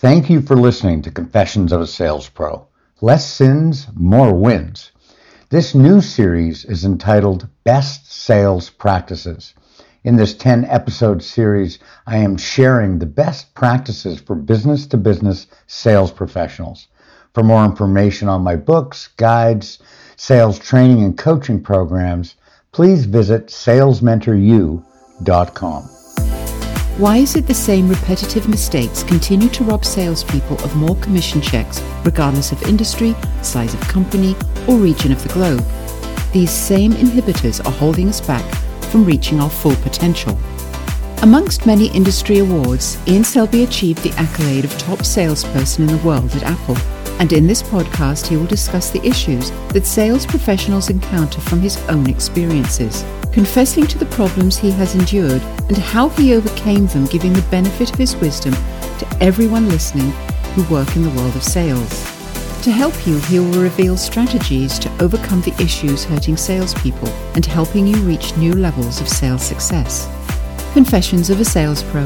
Thank you for listening to Confessions of a Sales Pro. Less sins, more wins. This new series is entitled Best Sales Practices. In this 10 episode series, I am sharing the best practices for business to business sales professionals. For more information on my books, guides, sales training, and coaching programs, please visit salesmentoru.com. Why is it the same repetitive mistakes continue to rob salespeople of more commission checks, regardless of industry, size of company, or region of the globe? These same inhibitors are holding us back from reaching our full potential. Amongst many industry awards, Ian Selby achieved the accolade of top salesperson in the world at Apple. And in this podcast, he will discuss the issues that sales professionals encounter from his own experiences confessing to the problems he has endured and how he overcame them, giving the benefit of his wisdom to everyone listening who work in the world of sales. To help you, he will reveal strategies to overcome the issues hurting salespeople and helping you reach new levels of sales success. Confessions of a Sales Pro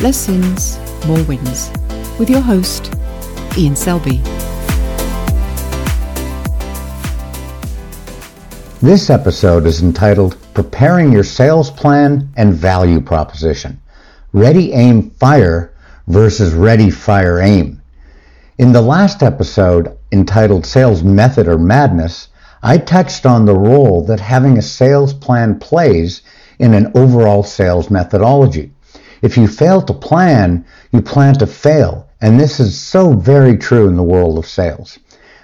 Less Sins, More Wins. With your host, Ian Selby. This episode is entitled Preparing Your Sales Plan and Value Proposition Ready, Aim, Fire versus Ready, Fire, Aim. In the last episode, entitled Sales Method or Madness, I touched on the role that having a sales plan plays in an overall sales methodology. If you fail to plan, you plan to fail, and this is so very true in the world of sales.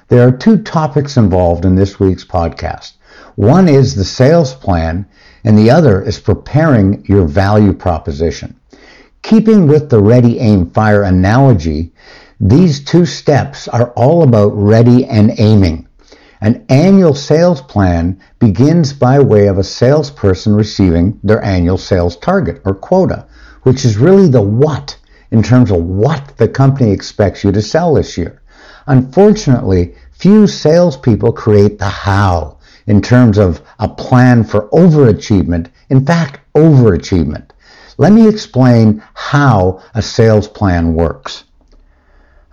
There are two topics involved in this week's podcast. One is the sales plan, and the other is preparing your value proposition. Keeping with the ready, aim, fire analogy, these two steps are all about ready and aiming. An annual sales plan begins by way of a salesperson receiving their annual sales target or quota, which is really the what in terms of what the company expects you to sell this year. Unfortunately, few salespeople create the how in terms of a plan for overachievement, in fact, overachievement. Let me explain how a sales plan works.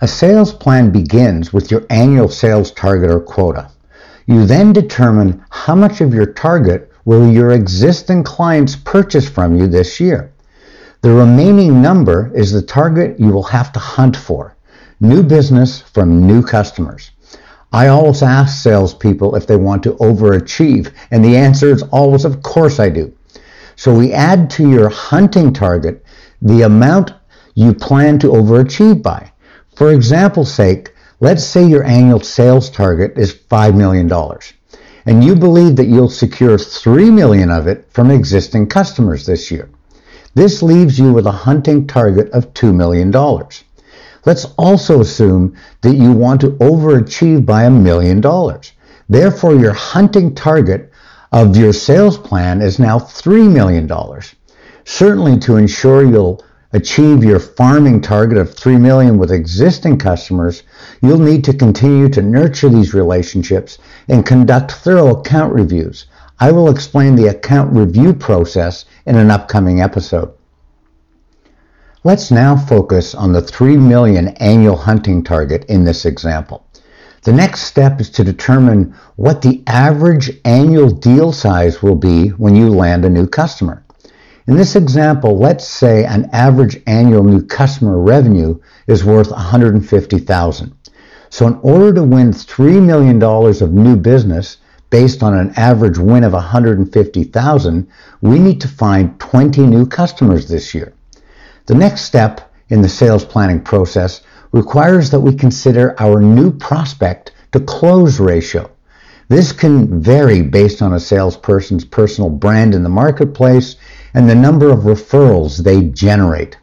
A sales plan begins with your annual sales target or quota. You then determine how much of your target will your existing clients purchase from you this year. The remaining number is the target you will have to hunt for. New business from new customers. I always ask salespeople if they want to overachieve, and the answer is always, of course I do. So we add to your hunting target the amount you plan to overachieve by. For example's sake, let's say your annual sales target is $5 million, and you believe that you'll secure 3 million of it from existing customers this year. This leaves you with a hunting target of $2 million. Let's also assume that you want to overachieve by a million dollars. Therefore, your hunting target of your sales plan is now $3 million. Certainly to ensure you'll achieve your farming target of 3 million with existing customers, you'll need to continue to nurture these relationships and conduct thorough account reviews. I will explain the account review process in an upcoming episode. Let's now focus on the 3 million annual hunting target in this example. The next step is to determine what the average annual deal size will be when you land a new customer. In this example, let's say an average annual new customer revenue is worth 150,000. So in order to win $3 million of new business based on an average win of 150,000, we need to find 20 new customers this year. The next step in the sales planning process requires that we consider our new prospect to close ratio. This can vary based on a salesperson's personal brand in the marketplace and the number of referrals they generate.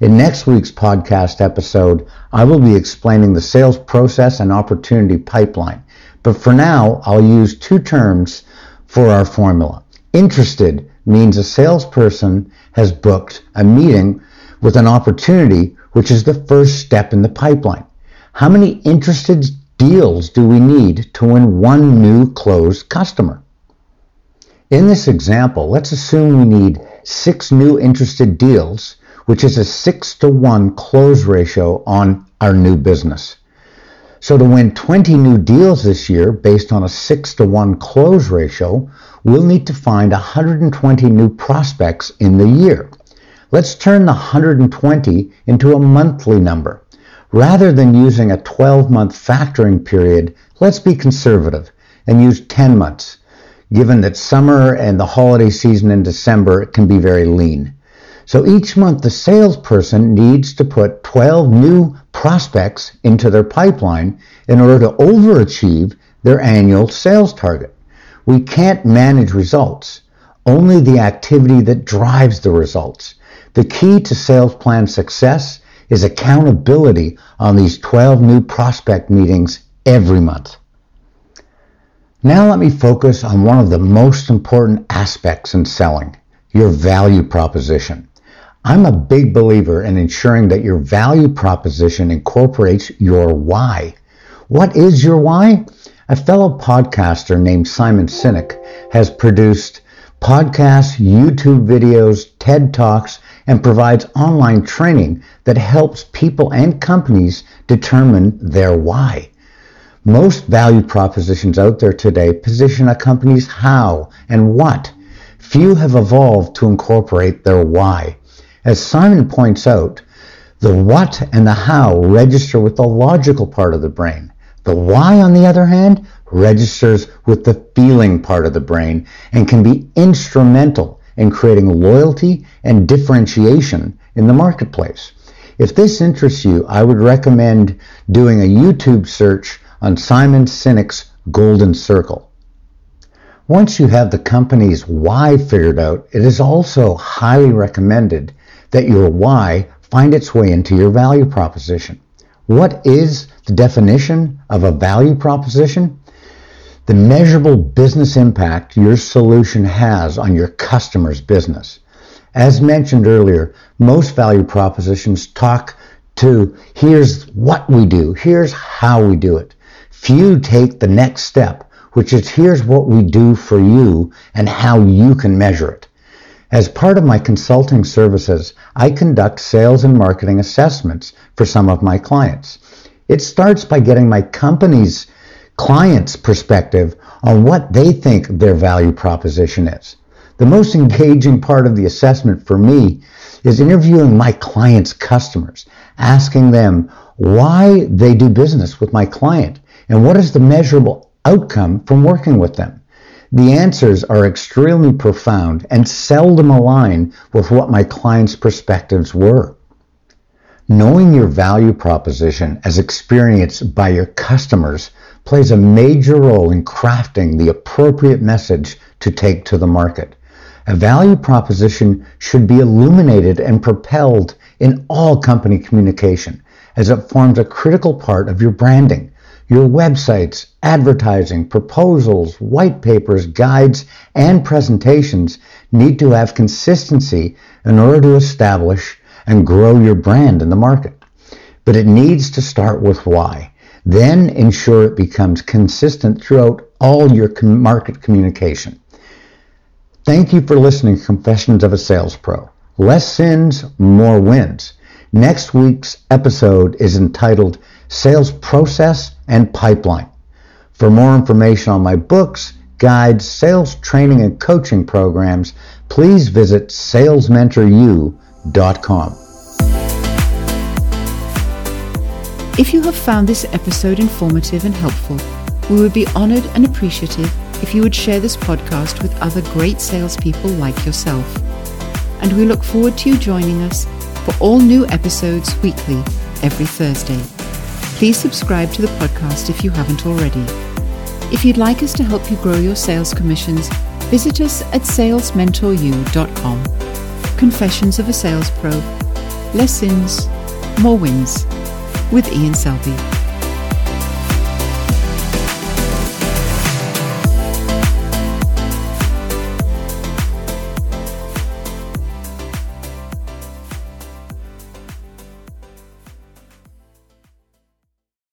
In next week's podcast episode, I will be explaining the sales process and opportunity pipeline. But for now, I'll use two terms for our formula. Interested means a salesperson has booked a meeting with an opportunity, which is the first step in the pipeline. How many interested deals do we need to win one new closed customer? In this example, let's assume we need six new interested deals, which is a 6 to 1 close ratio on our new business. So to win 20 new deals this year based on a 6 to 1 close ratio, we'll need to find 120 new prospects in the year. Let's turn the 120 into a monthly number. Rather than using a 12 month factoring period, let's be conservative and use 10 months, given that summer and the holiday season in December can be very lean. So each month the salesperson needs to put 12 new prospects into their pipeline in order to overachieve their annual sales target. We can't manage results, only the activity that drives the results. The key to sales plan success is accountability on these 12 new prospect meetings every month. Now let me focus on one of the most important aspects in selling, your value proposition. I'm a big believer in ensuring that your value proposition incorporates your why. What is your why? A fellow podcaster named Simon Sinek has produced podcasts, YouTube videos, TED Talks, and provides online training that helps people and companies determine their why. Most value propositions out there today position a company's how and what. Few have evolved to incorporate their why. As Simon points out, the what and the how register with the logical part of the brain. The why, on the other hand, registers with the feeling part of the brain and can be instrumental in creating loyalty and differentiation in the marketplace. If this interests you, I would recommend doing a YouTube search on Simon Sinek's Golden Circle. Once you have the company's why figured out, it is also highly recommended that your why find its way into your value proposition. What is the definition of a value proposition? The measurable business impact your solution has on your customer's business. As mentioned earlier, most value propositions talk to here's what we do, here's how we do it. Few take the next step, which is here's what we do for you and how you can measure it. As part of my consulting services, I conduct sales and marketing assessments for some of my clients. It starts by getting my company's client's perspective on what they think their value proposition is. The most engaging part of the assessment for me is interviewing my client's customers, asking them why they do business with my client and what is the measurable outcome from working with them. The answers are extremely profound and seldom align with what my clients' perspectives were. Knowing your value proposition as experienced by your customers plays a major role in crafting the appropriate message to take to the market. A value proposition should be illuminated and propelled in all company communication as it forms a critical part of your branding your websites, advertising, proposals, white papers, guides, and presentations need to have consistency in order to establish and grow your brand in the market. But it needs to start with why. Then ensure it becomes consistent throughout all your market communication. Thank you for listening to Confessions of a Sales Pro. Less sins, more wins. Next week's episode is entitled Sales Process and pipeline. For more information on my books, guides, sales training, and coaching programs, please visit salesmentoru.com. If you have found this episode informative and helpful, we would be honored and appreciative if you would share this podcast with other great salespeople like yourself. And we look forward to you joining us for all new episodes weekly every Thursday. Please subscribe to the podcast if you haven't already. If you'd like us to help you grow your sales commissions, visit us at salesmentoru.com. Confessions of a Sales Pro. Less sins, more wins. With Ian Selby.